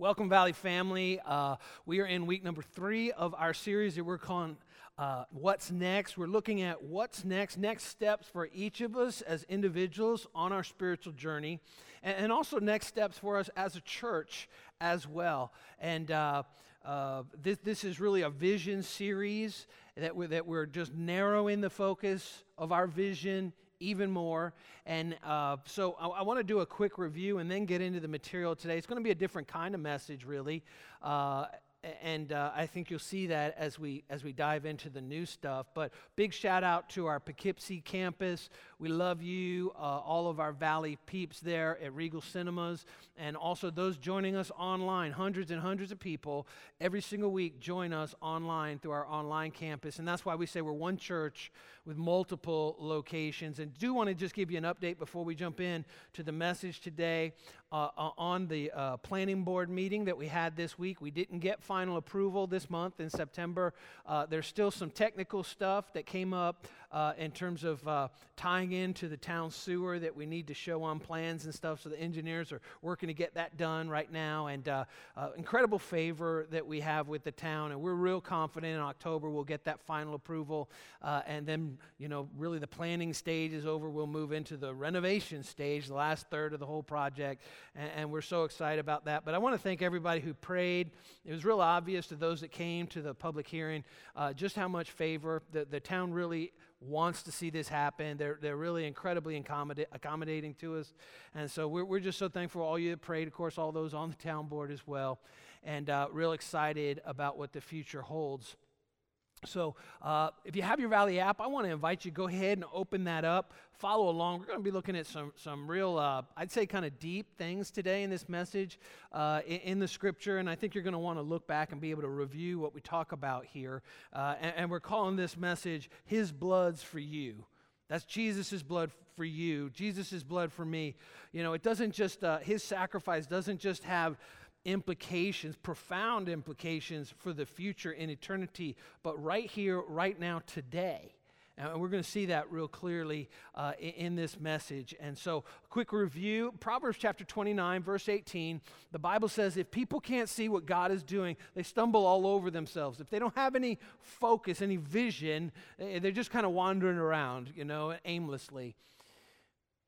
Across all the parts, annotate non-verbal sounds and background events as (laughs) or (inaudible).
Welcome, Valley family. Uh, we are in week number three of our series that we're calling uh, What's Next. We're looking at what's next, next steps for each of us as individuals on our spiritual journey, and, and also next steps for us as a church as well. And uh, uh this, this is really a vision series that we're, that we're just narrowing the focus of our vision even more. And uh, so I, I want to do a quick review and then get into the material today. It's going to be a different kind of message, really. Uh, and uh, I think you'll see that as we as we dive into the new stuff. But big shout out to our Poughkeepsie campus. We love you, uh, all of our Valley peeps there at Regal Cinemas, and also those joining us online. Hundreds and hundreds of people every single week join us online through our online campus, and that's why we say we're one church with multiple locations. And do want to just give you an update before we jump in to the message today uh, uh, on the uh, planning board meeting that we had this week. We didn't get final approval this month in September. Uh, there's still some technical stuff that came up uh, in terms of uh, tying into the town sewer that we need to show on plans and stuff. So the engineers are working to get that done right now. And incredible favor that we have with the town. And we're real confident in October we'll get that final approval. and then, you know, really the planning stage is over. We'll move into the renovation stage, the last third of the whole project and, and we're so excited about that. But I want to thank everybody who prayed. It was real obvious to those that came to the public hearing uh, just how much favor the, the town really wants to see this happen. They're, they're really incredibly accommodate, accommodating to us. And so we're, we're just so thankful all you that prayed, of course, all those on the town board as well, and uh, real excited about what the future holds. So, uh, if you have your Valley app, I want to invite you go ahead and open that up. Follow along. We're going to be looking at some some real, uh, I'd say, kind of deep things today in this message uh, in, in, the Scripture, and I think you're going to want to look back and be able to review what we talk about here. Uh, and, and we're calling this message "His Blood's for You." That's Jesus' blood for you, Jesus' blood for me. You know, it doesn't just, uh, his sacrifice doesn't just have implications, profound implications for the future in eternity, but right here, right now, today. And we're going to see that real clearly uh, in this message. And so, quick review Proverbs chapter 29, verse 18. The Bible says if people can't see what God is doing, they stumble all over themselves. If they don't have any focus, any vision, eh, they're just kind of wandering around, you know, aimlessly.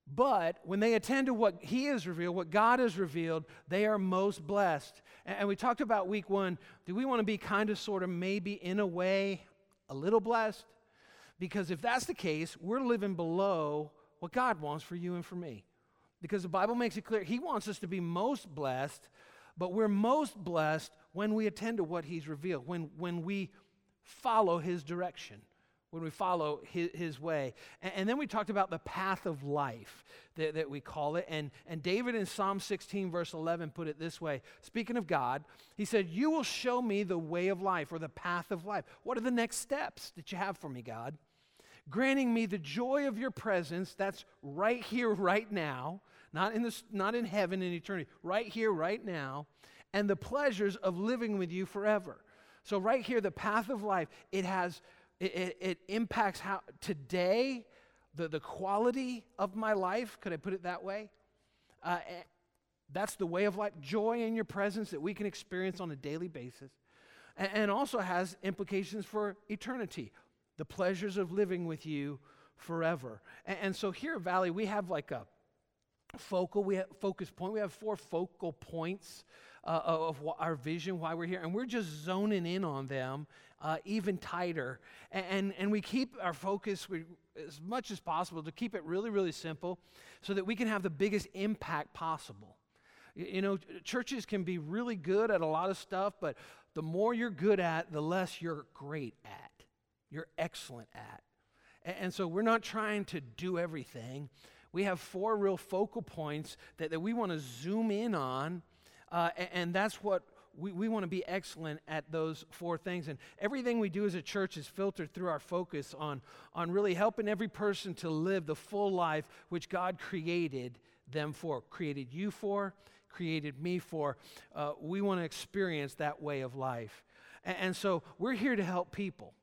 But when they attend to what He has revealed, what God has revealed, they are most blessed. And we talked about week one. Do we want to be kind of, sort of, maybe in a way, a little blessed? Because if that's the case, we're living below what God wants for you and for me. Because the Bible makes it clear He wants us to be most blessed, but we're most blessed when we attend to what He's revealed, when, when we follow His direction when we follow his, his way. And, and, then we talked about the path of life that, that we call it. And, and David in Psalm 16, verse 11, put it this way Speaking of God, he said, You will show me the way of life or the path of life. What are the next steps that you have for me, God? Granting me the joy of your presence, that's right here, right now, not in, this, not in heaven in eternity, right here, right now, and the pleasures of living with you forever. So, right here, the path of life, it has it, it, it, impacts how today, the, the quality of my life. Could I put it that way? Uh, eh, that's the way of life, joy in your presence that we can experience on a daily basis. And, and also has implications for eternity, the pleasures of living with you forever. And, and so here at Valley, we have like a focal, we have focus point. We have four focal points uh, of our vision, why we're here, and we're just zoning in on them uh, even tighter. And, and we keep our focus we, as much as possible to keep it really, really simple so that we can have the biggest impact possible. You know, churches can be really good at a lot of stuff, but the more you're good at, the less you're great at, you're excellent at. And so we're not trying to do everything. We have four real focal points that, that we want to zoom in on, uh, and that's what we, we want to be excellent at those four things. And everything we do as a church is filtered through our focus on, on really helping every person to live the full life which God created them for, created you for, created me for. Uh, we want to experience that way of life. And, and, so we're here to help people.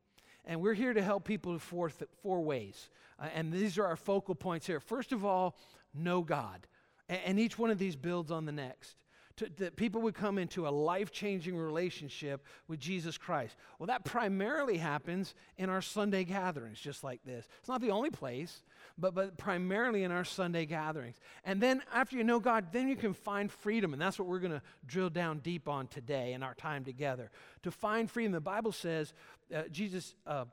And we're here to help people four, th- four ways. Uh, and these are our focal points here. First of all, know God. And, and each one of these builds on the next to, that people would come into a life changing relationship with Jesus Christ. Well, that primarily happens in our Sunday gatherings, just like this. It's not the only place, but, but primarily in our Sunday gatherings. And then after you know God, then you can find freedom. And that's what we're going to drill down deep on today in our time together. To find freedom, the Bible says uh, Jesus, uh,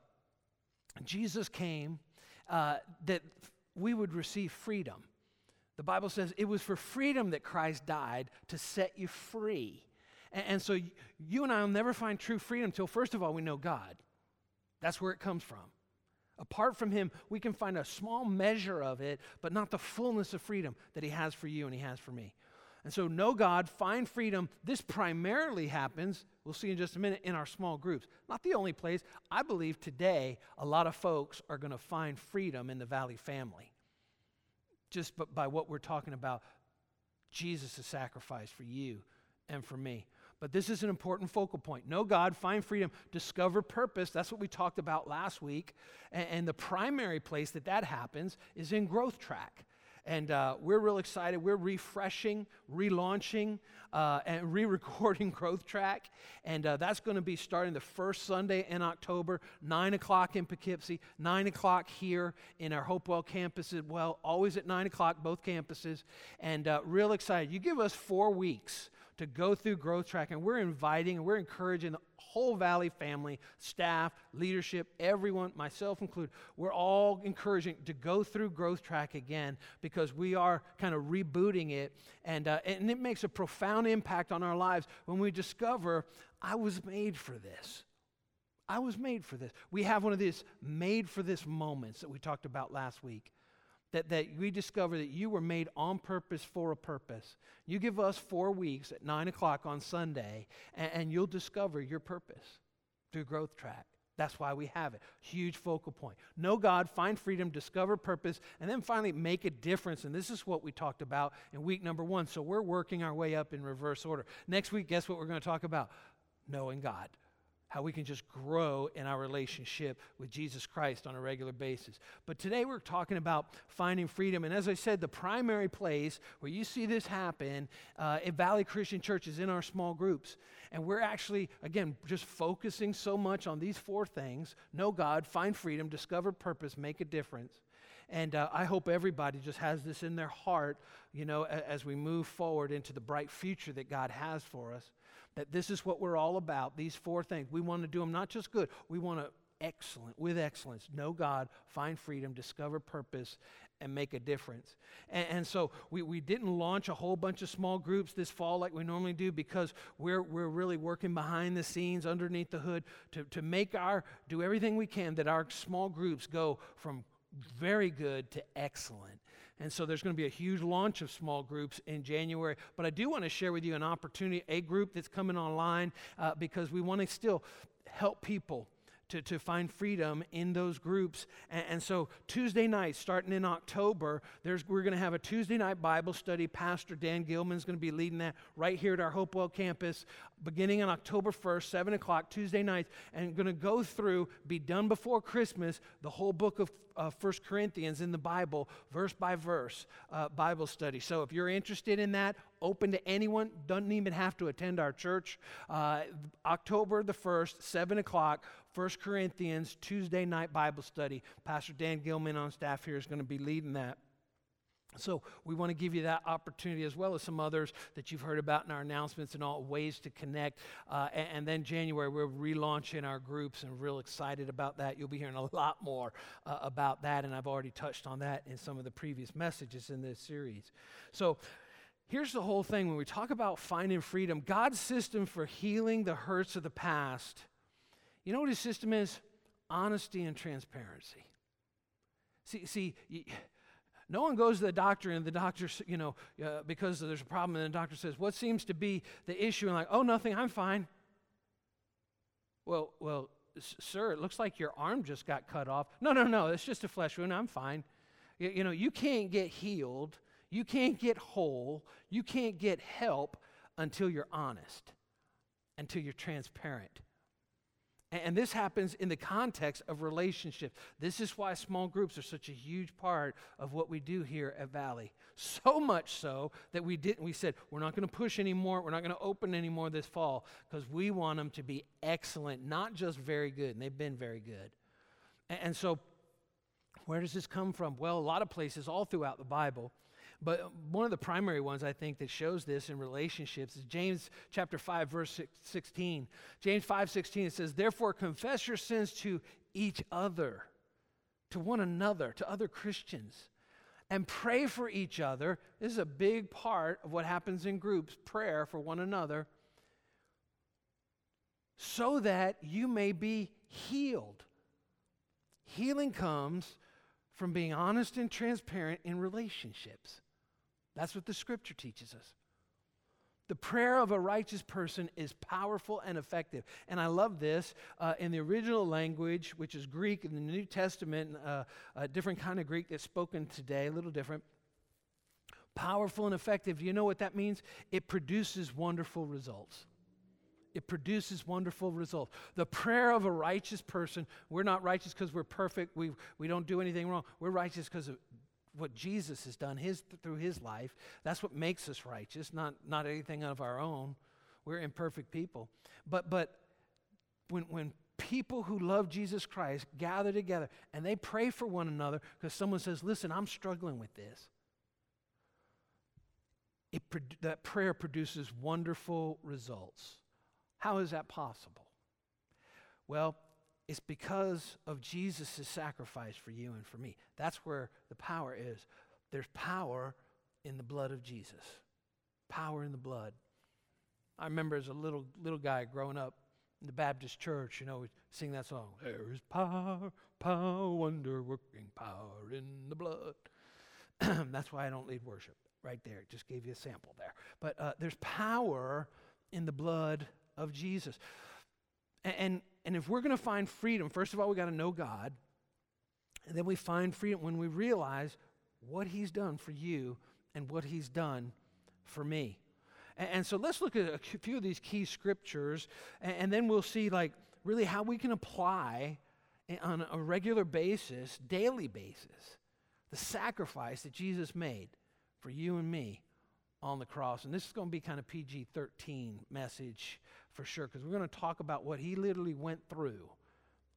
Jesus came uh, that we would receive freedom. The Bible says it was for freedom that Christ died to set you free. And, and so you and I will never find true freedom until, first of all, we know God. That's where it comes from. Apart from Him, we can find a small measure of it, but not the fullness of freedom that He has for you and He has for me. And so, know God, find freedom. This primarily happens, we'll see in just a minute, in our small groups. Not the only place. I believe today a lot of folks are going to find freedom in the Valley family just by what we're talking about Jesus' sacrifice for you and for me. But this is an important focal point. Know God, find freedom, discover purpose. That's what we talked about last week. And, and the primary place that that happens is in Growth Track. And uh, we're real excited. We're refreshing, relaunching, uh, and (laughs) re recording Growth Track. And uh, that's going to be starting the first Sunday in October, 9 o'clock in Poughkeepsie, 9 o'clock here in our Hopewell campus as well, always at 9 o'clock, both campuses. And uh, real excited. You give us four weeks to go through Growth Track, and we're inviting and we're encouraging the whole Valley family, staff, leadership, everyone, myself included, we're all encouraging to go through Growth Track again because we are kind of rebooting it, and, uh, and it makes a profound impact on our lives when we discover I was made for this. I was made for this. We have one of these made for this moments that we talked about last week that, that we discover that you were made on purpose for a purpose. You give us four weeks at 9 o'clock on Sunday, and, and you'll discover your purpose through Growth Track. That's why we have it. Huge focal point. Know God, find freedom, discover purpose, and then finally make a difference. And this is what we talked about in week number one. So we're working our way up in reverse order. Next week, guess what we're going to talk about? Knowing God how we can just grow in our relationship with Jesus Christ on a regular basis. But today we're talking about finding freedom. And as I said, the primary place where you see this happen uh, at Valley Christian Church is in our small groups. And we're actually, again, just focusing so much on these four things know God, find freedom, discover purpose, make a difference. And uh, I hope everybody just has this in their heart, you know, as we move forward into the bright future that God has for us that this is what we're all about these four things. We want to do them not just good, we want to excellent, with excellence, know God, find freedom, discover purpose, and make a difference. And, and, so we, we didn't launch a whole bunch of small groups this fall like we normally do because we're, we're really working behind the scenes, underneath the hood, to, to make our, do everything we can that our small groups go from very good to excellent. And so there's going to be a huge launch of small groups in January. But I do want to share with you an opportunity, a group that's coming online uh, because we want to still help people to, to find freedom in those groups. And, and so Tuesday night, starting in October, there's, we're going to have a Tuesday night Bible study. Pastor Dan Gilman is going to be leading that right here at our Hopewell campus, beginning on October 1st, 7 o'clock, Tuesday nights, and going to go through, be done before Christmas, the whole book of uh, 1 Corinthians in the Bible, verse by verse uh, Bible study. So if you're interested in that, open to anyone, doesn't even have to attend our church. Uh, October the 1st, 7 o'clock, 1 Corinthians Tuesday night Bible study. Pastor Dan Gilman on staff here is going to be leading that. So, we want to give you that opportunity as well as some others that you've heard about in our announcements and all ways to connect. Uh, and, and, then January, we're relaunching our groups and real excited about that. You'll be hearing a lot more uh, about that, and I've already touched on that in some of the previous messages in this series. So, here's the whole thing when we talk about finding freedom, God's system for healing the hurts of the past you know what his system is? Honesty and transparency. See, see, no one goes to the doctor and the doctor, you know, uh, because there's a problem, and the doctor says, "What seems to be the issue?" And like, "Oh, nothing. I'm fine." Well, well, sir, it looks like your arm just got cut off. No, no, no. It's just a flesh wound. I'm fine. You, you know, you can't get healed. You can't get whole. You can't get help until you're honest, until you're transparent. And this happens in the context of relationship. This is why small groups are such a huge part of what we do here at Valley. So much so that we didn't we said we're not going to push anymore, we're not going to open anymore this fall because we want them to be excellent, not just very good, and they've been very good. And, and so where does this come from? Well, a lot of places all throughout the Bible. But one of the primary ones I think that shows this in relationships is James chapter 5 verse 16. James 5:16 it says, "Therefore confess your sins to each other, to one another, to other Christians, and pray for each other." This is a big part of what happens in groups, prayer for one another, so that you may be healed. Healing comes from being honest and transparent in relationships. That's what the scripture teaches us. The prayer of a righteous person is powerful and effective. And I love this. Uh, in the original language, which is Greek, in the New Testament, uh, a different kind of Greek that's spoken today, a little different. Powerful and effective. You know what that means? It produces wonderful results. It produces wonderful results. The prayer of a righteous person, we're not righteous because we're perfect, we, we don't do anything wrong. We're righteous because of what Jesus has done his, through his life. That's what makes us righteous, not, not anything of our own. We're imperfect people. But, but when, when people who love Jesus Christ gather together and they pray for one another because someone says, Listen, I'm struggling with this, it, that prayer produces wonderful results. How is that possible? Well, it's because of Jesus' sacrifice for you and for me. That's where the power is. There's power in the blood of Jesus. Power in the blood. I remember as a little little guy growing up in the Baptist church, you know, we sing that song. There is power, power, wonder working power in the blood. (clears throat) That's why I don't lead worship. Right there, just gave you a sample there. But uh, there's power in the blood of Jesus. And, and, if we're going to find freedom, first of all, we got to know God. And then we find freedom when we realize what He's done for you and what He's done for me. And, and so let's look at a few of these key scriptures, and, and then we'll see, like, really how we can apply eh, on a regular basis, daily basis, the sacrifice that Jesus made for you and me on the cross. And this is going to be kind of PG 13 message for sure, because we're going to talk about what he literally went through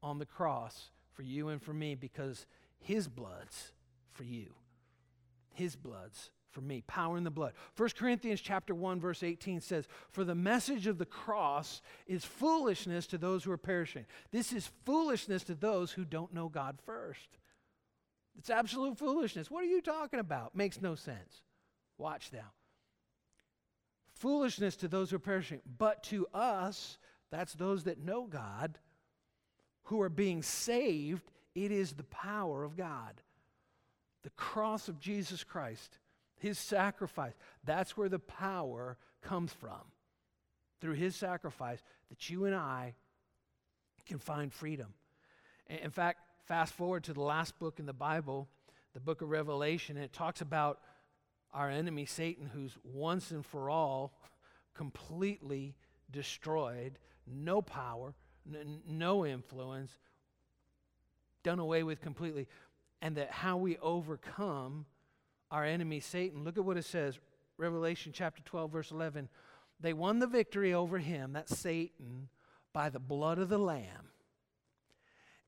on the cross for you and for me, because his blood's for you. His blood's for me. Power in the blood. 1 Corinthians chapter 1 verse 18 says, "For the message of the cross is foolishness to those who are perishing." This is foolishness to those who don't know God first. It's absolute foolishness. What are you talking about? Makes no sense. Watch now foolishness to those who are perishing, but to us, that's those that know God, who are being saved, it is the power of God. The cross of Jesus Christ, his sacrifice, that's where the power comes from. Through his sacrifice, that you and I can find freedom. In fact, fast forward to the last book in the Bible, the book of Revelation, and it talks about our enemy Satan, who's once and for all completely destroyed, no power, n- no influence, done away with completely, and that how we overcome our enemy Satan. Look at what it says, Revelation chapter 12, verse 11. They won the victory over him, that's Satan, by the blood of the Lamb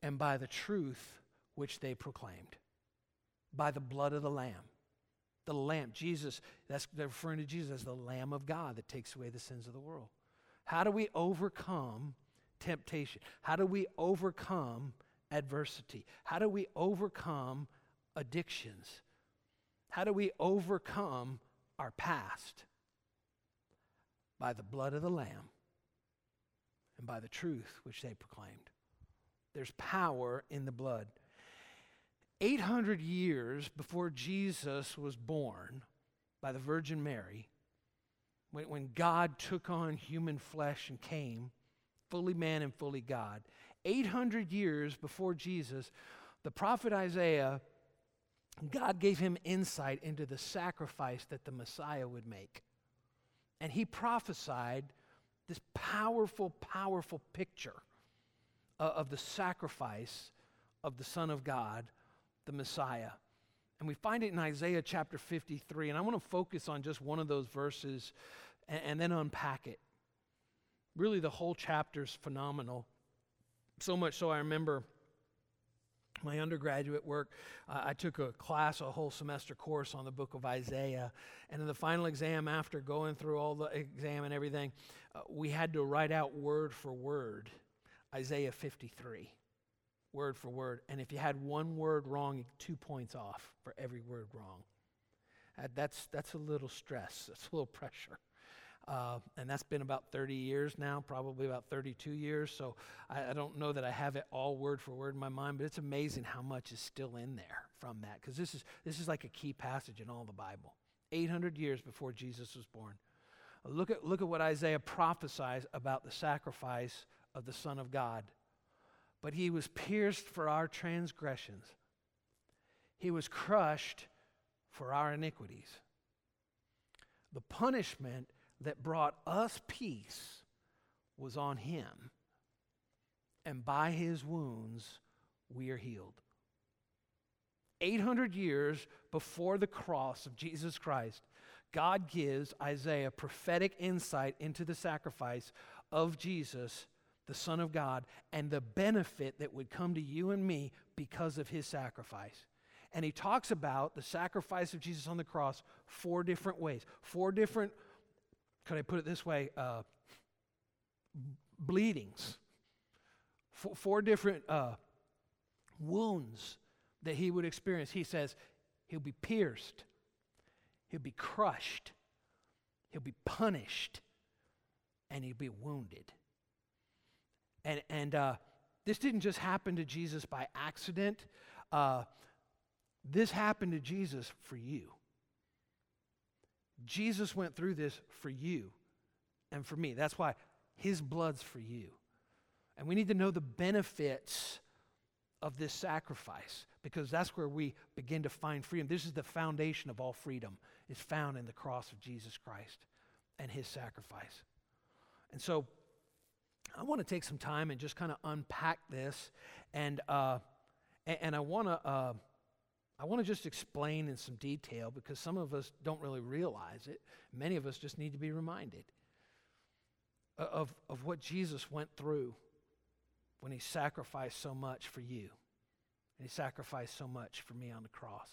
and by the truth which they proclaimed. By the blood of the Lamb the Lamb. Jesus, that's referring to Jesus as the Lamb of God that takes away the sins of the world. How do we overcome temptation? How do we overcome adversity? How do we overcome addictions? How do we overcome our past? By the blood of the Lamb and by the truth which they proclaimed. There's power in the blood. 800 years before Jesus was born by the Virgin Mary, when, when God took on human flesh and came, fully man and fully God, 800 years before Jesus, the prophet Isaiah, God gave him insight into the sacrifice that the Messiah would make. And he prophesied this powerful, powerful picture of the sacrifice of the Son of God, the Messiah. And we find it in Isaiah chapter 53. And I want to focus on just one of those verses and, and then unpack it. Really, the whole chapter is phenomenal. So much so, I remember my undergraduate work, uh, I took a class, a whole semester course on the book of Isaiah. And in the final exam, after going through all the exam and everything, uh, we had to write out word for word Isaiah 53, word for word. And if you had one word wrong, two points off for every word wrong. Uh, that's, that's a little stress, (laughs) that's a little pressure. Uh, and that's been about 30 years now, probably about 32 years. So I, I, don't know that I have it all word for word in my mind, but it's amazing how much is still in there from that, because this is this is like a key passage in all the Bible. 800 years before Jesus was born. Look at look at what Isaiah prophesies about the sacrifice of the Son of God. But he was pierced for our transgressions. He was crushed for our iniquities. The punishment that brought us peace was on him, and by his wounds we are healed. 800 years before the cross of Jesus Christ, God gives Isaiah prophetic insight into the sacrifice of Jesus, the Son of God, and the benefit that would come to you and me because of his sacrifice. And he talks about the sacrifice of Jesus on the cross four different ways, four different could I put it this way? Uh, bleedings. Four, four different uh, wounds that he would experience. He says he'll be pierced, he'll be crushed, he'll be punished, and he'll be wounded. And, and uh, this didn't just happen to Jesus by accident. Uh, this happened to Jesus for you. Jesus went through this for you and for me. That's why his blood's for you. And we need to know the benefits of this sacrifice because that's where we begin to find freedom. This is the foundation of all freedom is found in the cross of Jesus Christ and his sacrifice. And so I want to take some time and just kind of unpack this and uh, and, and I want to uh, I want to just explain in some detail because some of us don't really realize it. Many of us just need to be reminded of, of what Jesus went through when he sacrificed so much for you. And he sacrificed so much for me on the cross.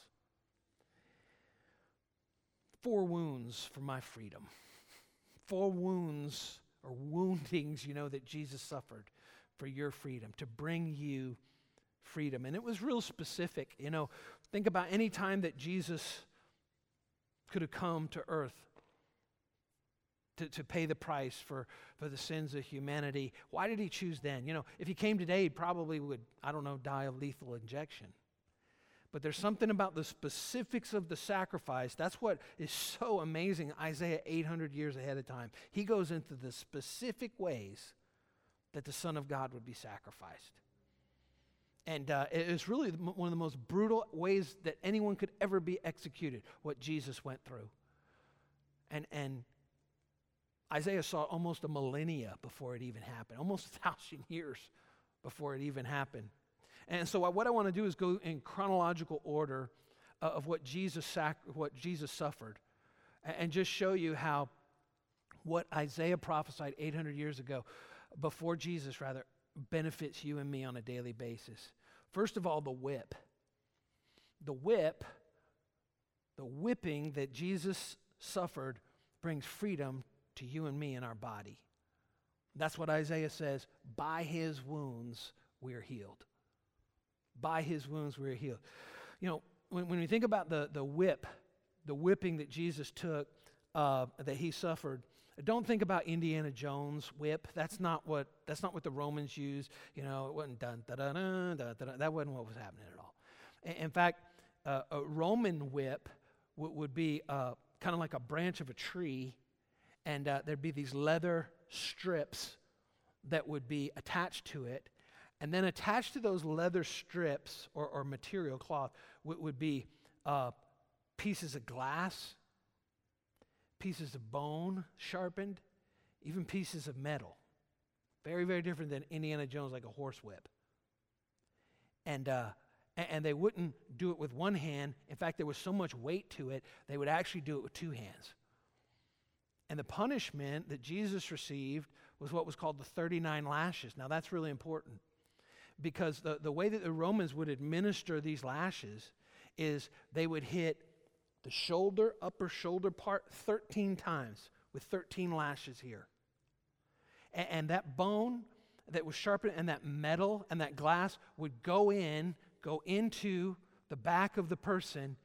Four wounds for my freedom. Four wounds or woundings, you know, that Jesus suffered for your freedom, to bring you freedom. And it was real specific. You know, think about any time that Jesus could have come to earth to, to pay the price for, for the sins of humanity. Why did he choose then? You know, if he came today, he probably would, I don't know, die of lethal injection. But there's something about the specifics of the sacrifice. That's what is so amazing. Isaiah 800 years ahead of time. He goes into the specific ways that the Son of God would be sacrificed. And uh, it's really one of the most brutal ways that anyone could ever be executed, what Jesus went through. And, and Isaiah saw almost a millennia before it even happened, almost a thousand (laughs) years before it even happened. And so, what I want to do is go in chronological order uh, of what Jesus, sac- what Jesus suffered and just show you how what Isaiah prophesied 800 years ago, before Jesus, rather, benefits you and me on a daily basis. First of all, the whip. The whip, the whipping that Jesus suffered, brings freedom to you and me in our body. That's what Isaiah says by his wounds we're healed. By his wounds we're healed. You know, when, when we think about the, the whip, the whipping that Jesus took, uh, that he suffered, don't think about Indiana Jones whip. That's not what that's not what the Romans used. You know, it wasn't dun da da da da da. That wasn't what was happening at all. In fact, uh, a Roman whip w- would be uh, kind of like a branch of a tree, and uh, there'd be these leather strips that would be attached to it, and then attached to those leather strips or, or material cloth w- would be uh, pieces of glass pieces of bone sharpened, even pieces of metal Very, very different than Indiana Jones, like a horsewhip. And, uh, and they wouldn't do it with one hand. In fact, there was so much weight to it, they would actually do it with two hands. And the punishment that Jesus received was what was called the 39 lashes. Now, that's really important because the, the way that the Romans would administer these lashes is they would hit the shoulder, upper shoulder part 13 times with 13 lashes here. And, and that bone that was sharpened and that metal and that glass would go in, go into the back of the person,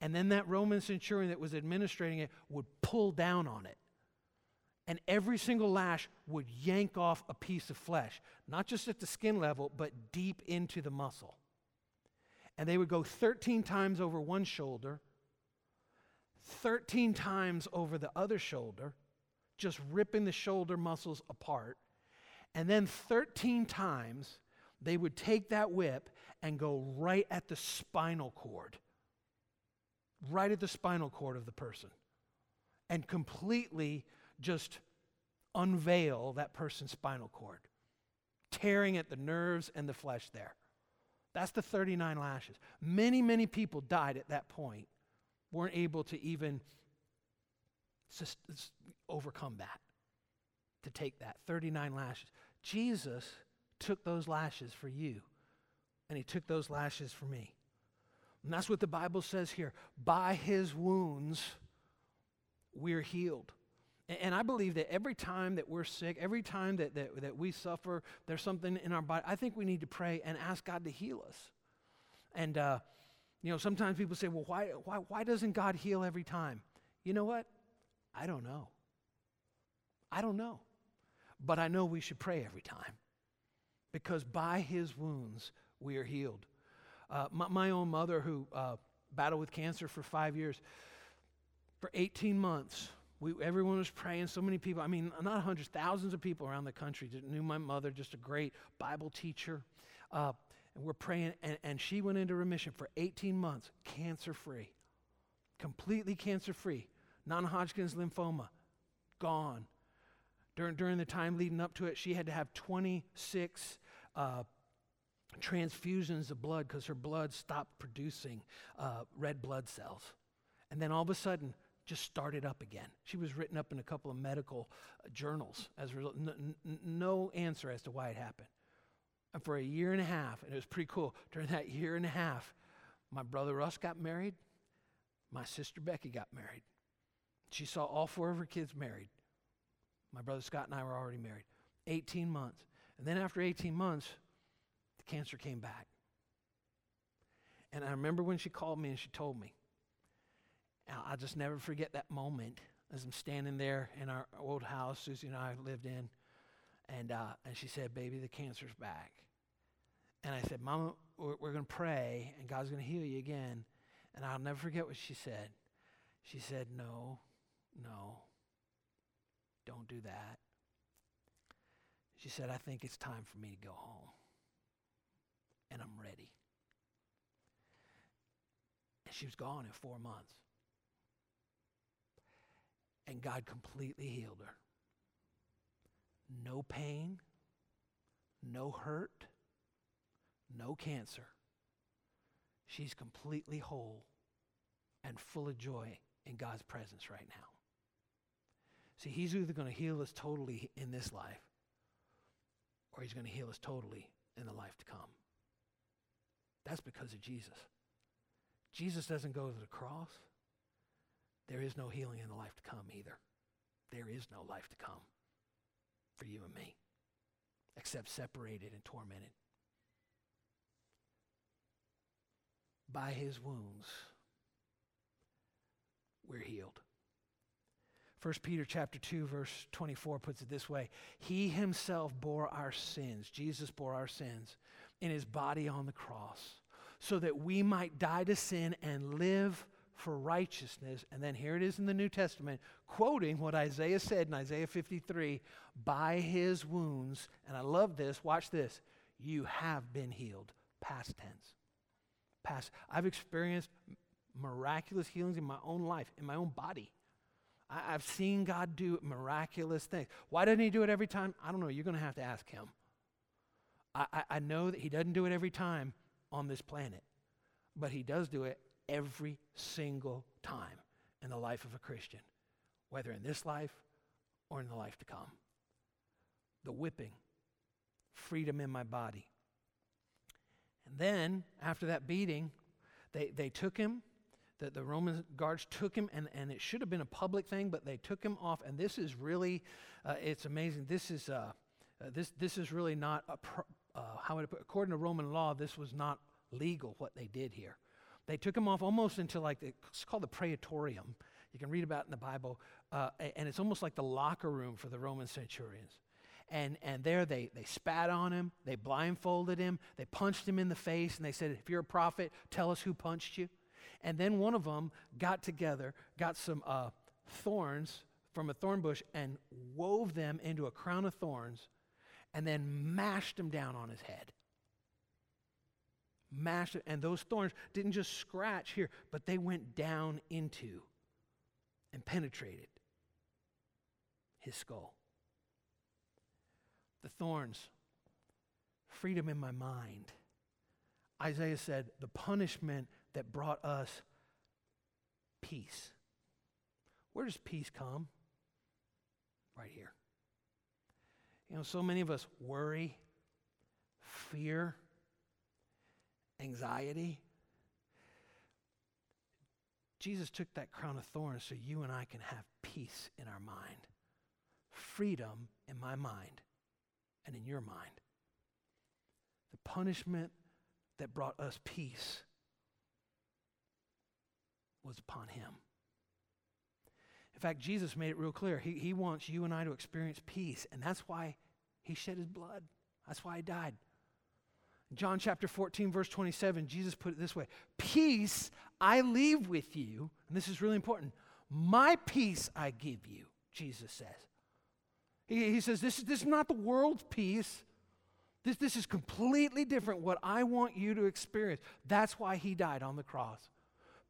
and then that Roman centurion that was administrating it would pull down on it. And every single lash would yank off a piece of flesh, not just at the skin level, but deep into the muscle. And they would go 13 times over one shoulder, 13 times over the other shoulder, just ripping the shoulder muscles apart. And then 13 times, they would take that whip and go right at the spinal cord, right at the spinal cord of the person, and completely just unveil that person's spinal cord, tearing at the nerves and the flesh there. That's the 39 lashes. Many, many people died at that point, weren't able to even overcome that, to take that 39 lashes. Jesus took those lashes for you, and he took those lashes for me. And that's what the Bible says here. By his wounds, we're healed. And I believe that every time that we're sick, every time that, that, that we suffer, there's something in our body, I think we need to pray and ask God to heal us. And, uh, you know, sometimes people say, well, why, why, why doesn't God heal every time? You know what? I don't know. I don't know. But I know we should pray every time because by his wounds we are healed. Uh, my, my, own mother, who uh, battled with cancer for five years, for 18 months, we, everyone was praying. So many people, I mean, not hundreds, thousands of people around the country knew my mother, just a great Bible teacher. Uh, and we're praying, and, and she went into remission for 18 months, cancer free, completely cancer free. Non Hodgkin's lymphoma, gone. During, during the time leading up to it, she had to have 26 uh, transfusions of blood because her blood stopped producing uh, red blood cells. And then all of a sudden, just started up again. She was written up in a couple of medical uh, journals as a result. N- n- no answer as to why it happened. And for a year and a half, and it was pretty cool, (laughs) during that year and a half, my brother Russ got married, my sister Becky got married. She saw all four of her kids married. My brother Scott and I were already married. 18 months. And then after 18 months, the cancer came back. And I remember when she called me and she told me, I'll just never forget that moment as I'm standing there in our old house Susie and I lived in. And, uh, and she said, Baby, the cancer's back. And I said, Mama, we're, we're going to pray and God's going to heal you again. And I'll never forget what she said. She said, No, no, don't do that. She said, I think it's time for me to go home. And I'm ready. And she was gone in four months and God completely healed her. No pain, no hurt, no cancer. She's completely whole and full of joy in God's presence right now. See, He's either going to heal us totally in this life or He's going to heal us totally in the life to come. That's because of Jesus. Jesus doesn't go to the cross there is no healing in the life to come either. There is no life to come for you and me, except separated and tormented. By his wounds, we're healed. 1 Peter chapter 2 verse 24 puts it this way. He himself bore our sins. Jesus bore our sins in his body on the cross so that we might die to sin and live for righteousness. And then here it is in the New Testament, quoting what Isaiah said in Isaiah 53 by his wounds. And I love this. Watch this. You have been healed. Past tense. Past. I've experienced miraculous healings in my own life, in my own body. I, have seen God do miraculous things. Why doesn't He do it every time? I don't know. You're going to have to ask Him. I, I, I know that He doesn't do it every time on this planet, but He does do it every single time in the life of a Christian, whether in this life or in the life to come. The whipping, freedom in my body. And then, after that beating, they, they took him the, the Roman guards took him, and, and it should have been a public thing, but they took him off. And this is really, uh, it's amazing. This is, uh, uh, this, this is really not, a pro, uh, how would I put according to Roman law, this was not legal what they did here. They took him off almost into like, the, it's called the praetorium. You can read about it in the Bible. Uh, and it's almost like the locker room for the Roman centurions. And, and there they, they spat on him, they blindfolded him, they punched him in the face, and they said, If you're a prophet, tell us who punched you. And then one of them got together, got some uh, thorns from a thorn bush, and wove them into a crown of thorns, and then mashed them down on his head. Mashed and those thorns didn't just scratch here, but they went down into and penetrated his skull. The thorns, freedom in my mind. Isaiah said, the punishment that brought us peace. Where does peace come? Right here. You know, so many of us worry, fear, anxiety. Jesus took that crown of thorns so you and I can have peace in our mind, freedom in my mind and in your mind. The punishment that brought us peace was upon him. In fact, Jesus made it real clear. He, he wants you and I to experience peace, and that's why he shed his blood. That's why he died. John chapter 14, verse 27, Jesus put it this way Peace I leave with you. And this is really important. My peace I give you, Jesus says. He, he says, this is, this is not the world's peace. This, this is completely different what I want you to experience. That's why he died on the cross.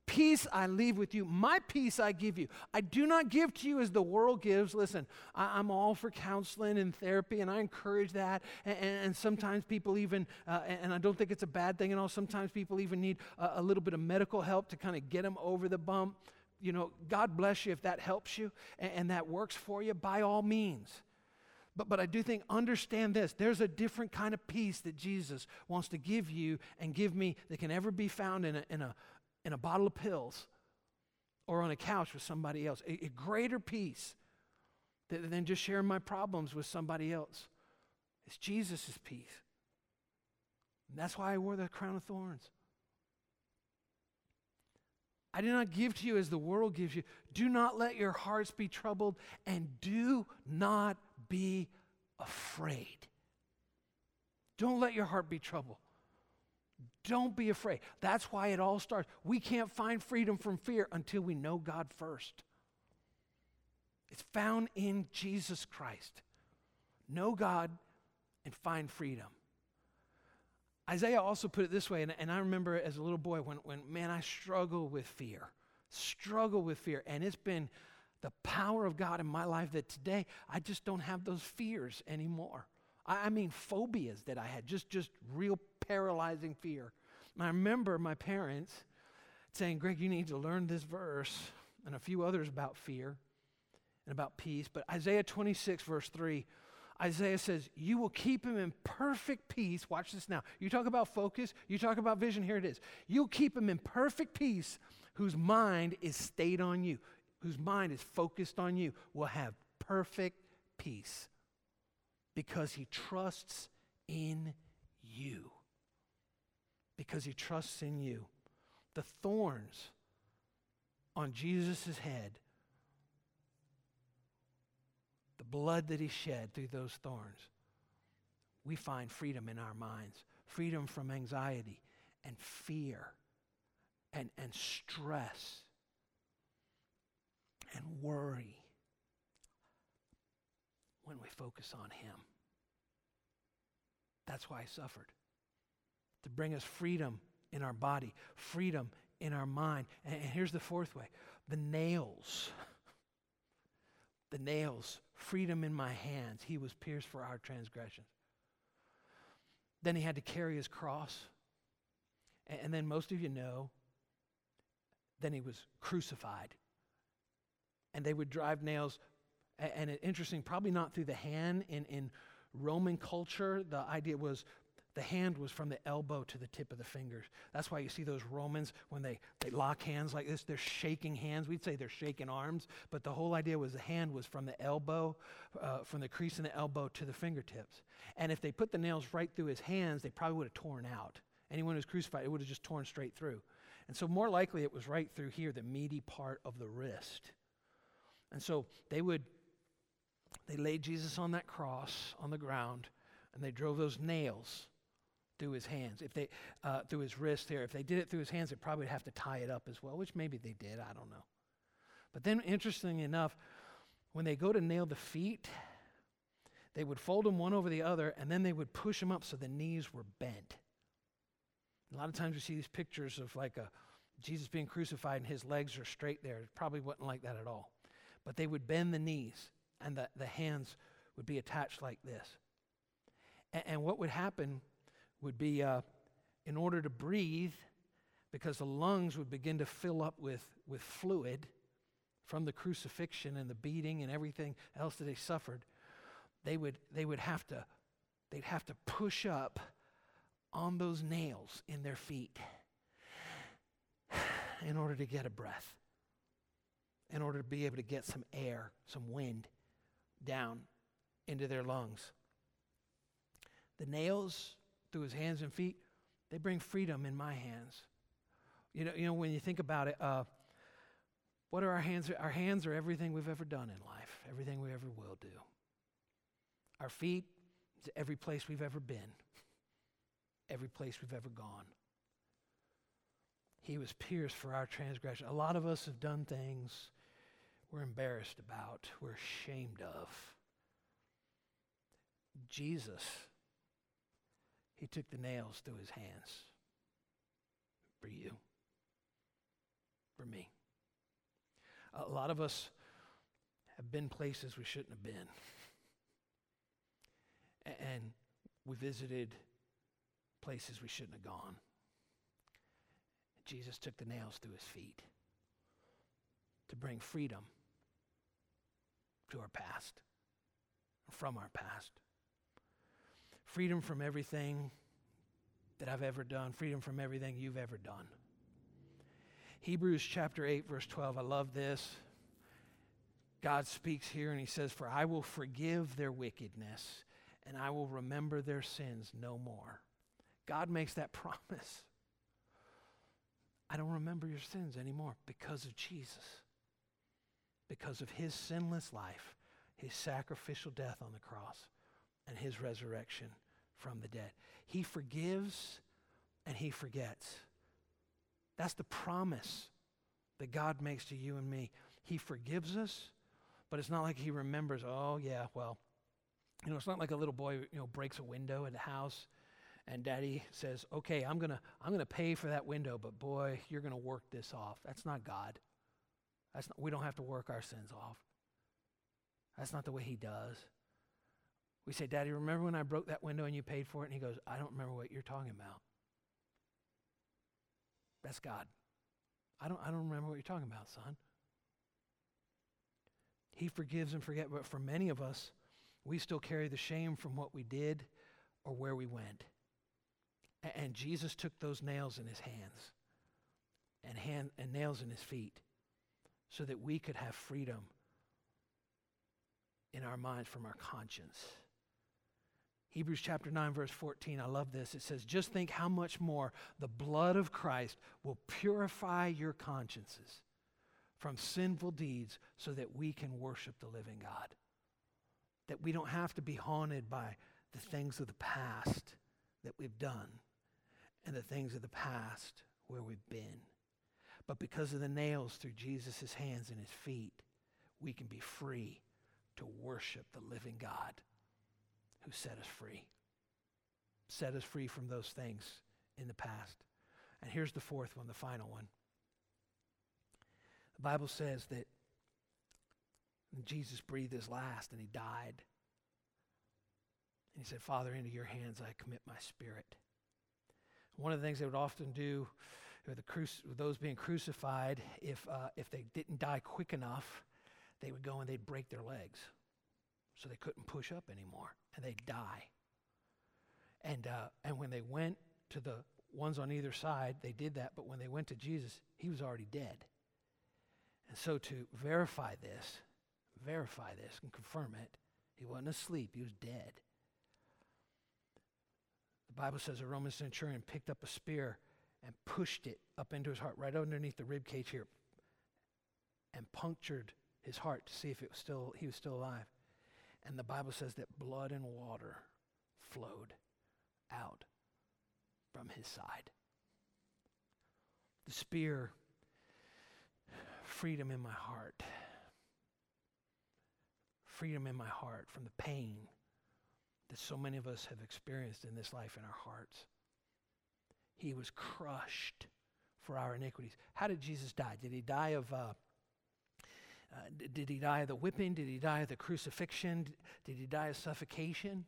Peace I leave with you. My peace I give you. I do not give to you as the world gives. Listen, I, am all for counseling and therapy, and I encourage that. And, and, and sometimes people even, uh, and I don't think it's a bad thing at all, sometimes people even need a, a little bit of medical help to kind of get them over the bump. You know, God bless you if that helps you and, and that works for you, by all means. But, but I do think, understand this there's a different kind of peace that Jesus wants to give you and give me that can ever be found in a, in a, in a bottle of pills or on a couch with somebody else. A, a greater peace than just sharing my problems with somebody else. It's Jesus' peace. And that's why I wore the crown of thorns. I do not give to you as the world gives you. Do not let your hearts be troubled, and do not be afraid. Don't let your heart be troubled. Don't be afraid. That's why it all starts. We can't find freedom from fear until we know God first. It's found in Jesus Christ. Know God and find freedom. Isaiah also put it this way, and, and I remember as a little boy when, when, man, I struggle with fear, struggle with fear. And it's been the power of God in my life that today I just don't have those fears anymore. I, I mean, phobias that I had, just, just real paralyzing fear. And I remember my parents saying, Greg, you need to learn this verse and a few others about fear and about peace. But Isaiah 26, verse 3, Isaiah says, You will keep him in perfect peace. Watch this now. You talk about focus, you talk about vision, here it is. You'll keep him in perfect peace whose mind is stayed on you, whose mind is focused on you, will have perfect peace because he trusts in you because he trusts in you. The thorns on Jesus' head, the blood that he shed through those thorns, we find freedom in our minds freedom from anxiety and fear and, and stress and worry when we focus on him. That's why he suffered to bring us freedom in our body, freedom in our mind. And, here's the fourth way the nails. (laughs) The nails, freedom in my hands. He was pierced for our transgressions. Then he had to carry his cross. And then most of you know, then he was crucified. And they would drive nails, and interesting, probably not through the hand. In, in Roman culture, the idea was the hand was from the elbow to the tip of the fingers. That's why you see those Romans, when they, they lock hands like this, they're shaking hands. We'd say they're shaking arms, but the whole idea was the hand was from the elbow, uh, from the crease in the elbow to the fingertips. And if they put the nails right through his hands, they probably would have torn out. Anyone who's crucified, it would have just torn straight through. And so, more likely, it was right through here, the meaty part of the wrist. And so, they would, they laid Jesus on that cross on the ground, and they drove those nails through his hands. If they uh, through his wrist here, if they did it through his hands, they probably would have to tie it up as well, which maybe they did. I don't know. But then, interestingly enough, when they go to nail the feet, they would fold them one over the other, and then they would push them up so the knees were bent. A lot of times we see these pictures of like a Jesus being crucified and his legs are straight there. It probably wasn't like that at all. But they would bend the knees, and the, the hands would be attached like this. And, and what would happen would be uh, in order to breathe, because the lungs would begin to fill up with, with fluid from the crucifixion and the beating and everything else that they suffered, they would, they would have to, they'd have to push up on those nails in their feet (sighs) in order to get a breath, in order to be able to get some air, some wind down into their lungs. The nails through his hands and feet, they bring freedom in my hands. You know, you know when you think about it, uh, what are our hands? Our hands are everything we've ever done in life, everything we ever will do. Our feet is every place we've ever been, every place we've ever gone. He was pierced for our transgression. A lot of us have done things we're embarrassed about, we're ashamed of. Jesus he took the nails through his hands for you, for me. A lot of us have been places we shouldn't have been. And we visited places we shouldn't have gone. Jesus took the nails through his feet to bring freedom to our past, from our past freedom from everything that I've ever done, freedom from everything you've ever done. Hebrews chapter 8, verse 12. I love this. God speaks here and he says, For I will forgive their wickedness and I will remember their sins no more. God makes that (laughs) promise. I don't remember your sins anymore because of Jesus, because of his sinless life, his sacrificial death on the cross, and his resurrection from the dead. He forgives and he forgets. That's the promise that God makes to you and me. He forgives us, but it's not like he remembers, oh, yeah, well, you know, it's not like a little boy, you know, breaks a window in the house and daddy says, okay, I'm going to I'm going to pay for that window, but boy, you're going to work this off. That's not God. That's not, we don't have to work our sins off. That's not the way he does. We say, Daddy, remember when I broke that window and you paid for it? And he goes, I don't remember what you're talking about. That's God. I don't, I don't remember what you're talking about, son. He forgives and forgets, but for many of us, we still carry the shame from what we did or where we went. And Jesus took those nails in his hands and, hand, and nails in his feet so that we could have freedom in our minds from our conscience. Hebrews chapter 9, verse 14, I love this. It says, Just think how much more the blood of Christ will purify your consciences from sinful deeds so that we can worship the living God. That we don't have to be haunted by the things of the past that we've done and the things of the past where we've been. But because of the nails through Jesus' hands and his feet, we can be free to worship the living God who set us free. Set us free from those things in the past. And here's the fourth one, the final one. The Bible says that Jesus breathed his last and he died. And he said, Father, into your hands I commit my spirit. One of the things they would often do with, the cruci- those being crucified, if, uh, if they didn't die quick enough, they would go and they'd break their legs. So they couldn't push up anymore and they'd die. And, uh, and when they went to the ones on either side, they did that. But when they went to Jesus, he was already dead. And so to verify this, verify this and confirm it, he wasn't asleep, he was dead. The Bible says a Roman centurion picked up a spear and pushed it up into his heart, right underneath the rib cage here, and punctured his heart to see if it was still he was still alive. And the Bible says that blood and water flowed out from his side. The spear, freedom in my heart. Freedom in my heart from the pain that so many of us have experienced in this life in our hearts. He was crushed for our iniquities. How did Jesus die? Did he die of. Uh, uh, did he die of the whipping? Did he die of the crucifixion? Did he die of suffocation?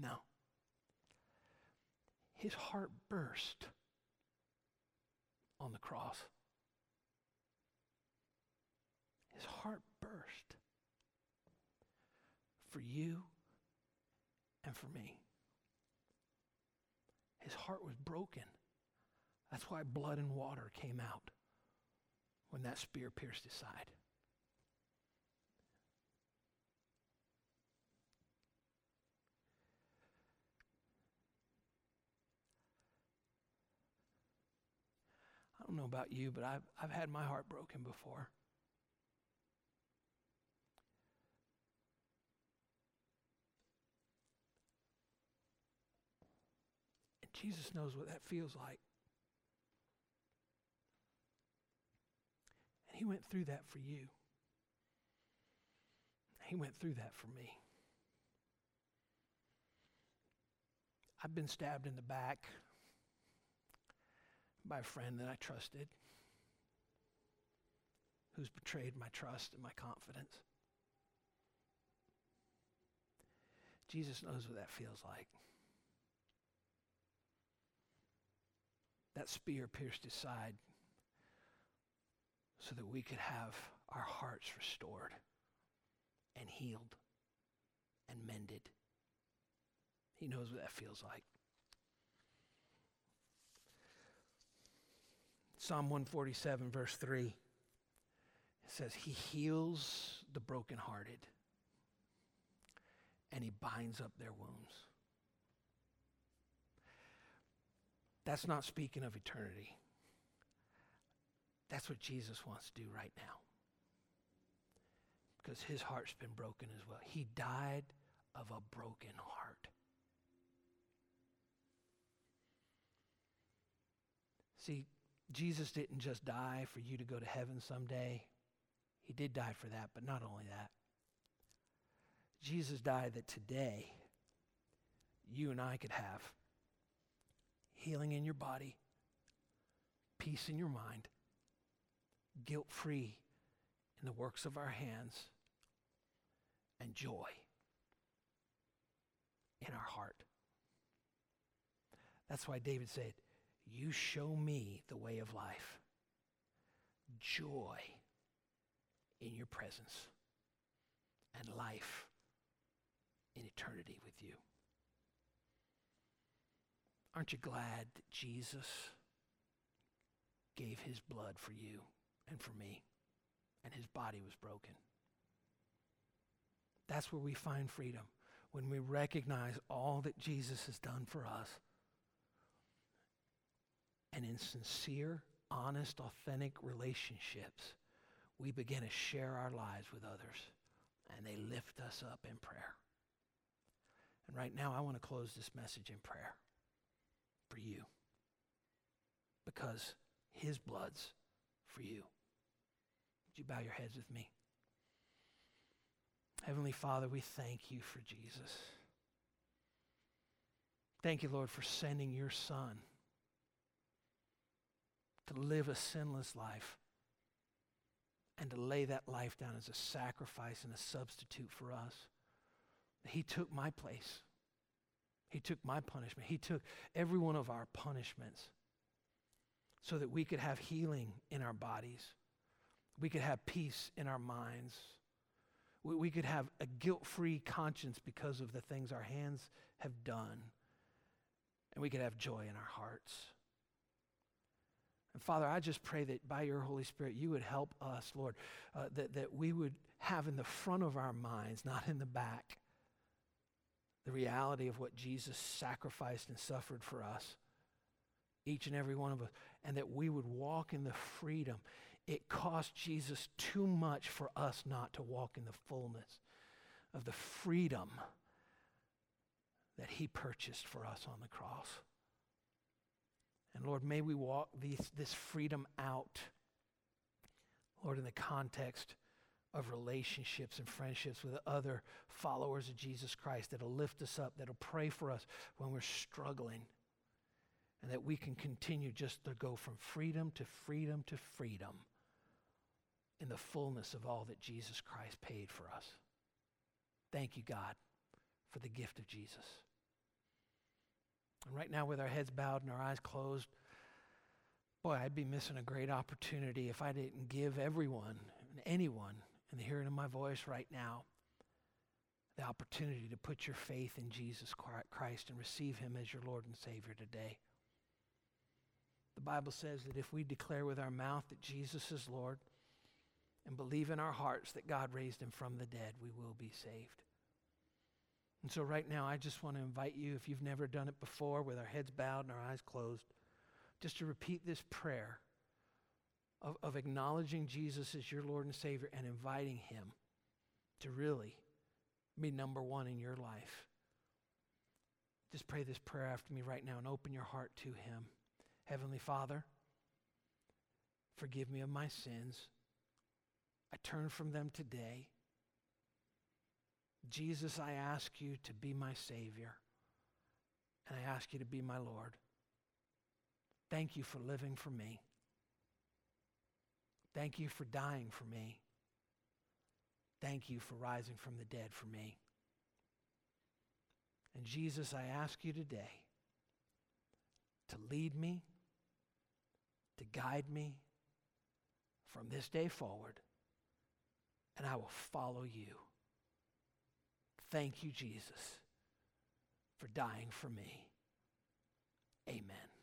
No. His heart burst on the cross. His heart burst for you and for me. His heart was broken. That's why blood and water came out when that spear pierced his side. I don't know about you, but I've, I've had my heart broken before. Jesus knows what that feels like. And He went through that for you. He went through that for me. I've been stabbed in the back by a friend that I trusted who's betrayed my trust and my confidence. Jesus knows what that feels like. That spear pierced his side so that we could have our hearts restored and healed and mended. He knows what that feels like. Psalm 147, verse 3, it says, He heals the brokenhearted and He binds up their wounds. That's not speaking of eternity. That's what Jesus wants to do right now. Because his heart's been broken as well. He died of a broken heart. See, Jesus didn't just die for you to go to heaven someday. He did die for that, but not only that. Jesus died that today you and I could have healing in your body, peace in your mind, guilt free in the works of our hands, and joy in our heart. That's why David said, you show me the way of life. Joy in your presence and life in eternity with you. Aren't you glad that Jesus gave his blood for you and for me and his body was broken? That's where we find freedom when we recognize all that Jesus has done for us and in sincere, honest, authentic relationships, we begin to share our lives with others and they lift us up in prayer. And right now, I want to close this message in prayer for you because his blood's for you. Would you bow your heads with me? Heavenly Father, we thank you for Jesus. Thank you, Lord, for sending your Son to live a sinless life and to lay that life down as a sacrifice and a substitute for us. He took my place. He took my punishment. He took every one of our punishments so that we could have healing in our bodies. We could have peace in our minds. We, we could have a guilt free conscience because of the things our hands have done. And we could have joy in our hearts. And Father, I just pray that by your Holy Spirit, you would help us, Lord, uh, that, that we would have in the front of our minds, not in the back, the reality of what Jesus sacrificed and suffered for us, each and every one of us, and that we would walk in the freedom. It cost Jesus too much for us not to walk in the fullness of the freedom that he purchased for us on the cross. And Lord, may we walk these, this freedom out, Lord, in the context of relationships and friendships with other followers of Jesus Christ that'll lift us up, that'll pray for us when we're struggling, and that we can continue just to go from freedom to freedom to freedom in the fullness of all that Jesus Christ paid for us. Thank you, God, for the gift of Jesus. And right now, with our heads bowed and our eyes closed, boy, I'd be missing a great opportunity if I didn't give everyone and anyone in the hearing of my voice right now the opportunity to put your faith in Jesus Christ and receive him as your Lord and Savior today. The Bible says that if we declare with our mouth that Jesus is Lord and believe in our hearts that God raised him from the dead, we will be saved. And so, right now, I just want to invite you, if you've never done it before, with our heads bowed and our eyes closed, just to repeat this prayer of, of acknowledging Jesus as your Lord and Savior and inviting Him to really be number one in your life. Just pray this prayer after me right now and open your heart to Him. Heavenly Father, forgive me of my sins. I turn from them today. Jesus, I ask you to be my Savior, and I ask you to be my Lord. Thank you for living for me. Thank you for dying for me. Thank you for rising from the dead for me. And Jesus, I ask you today to lead me, to guide me from this day forward, and I will follow you. Thank you, Jesus, for dying for me. Amen.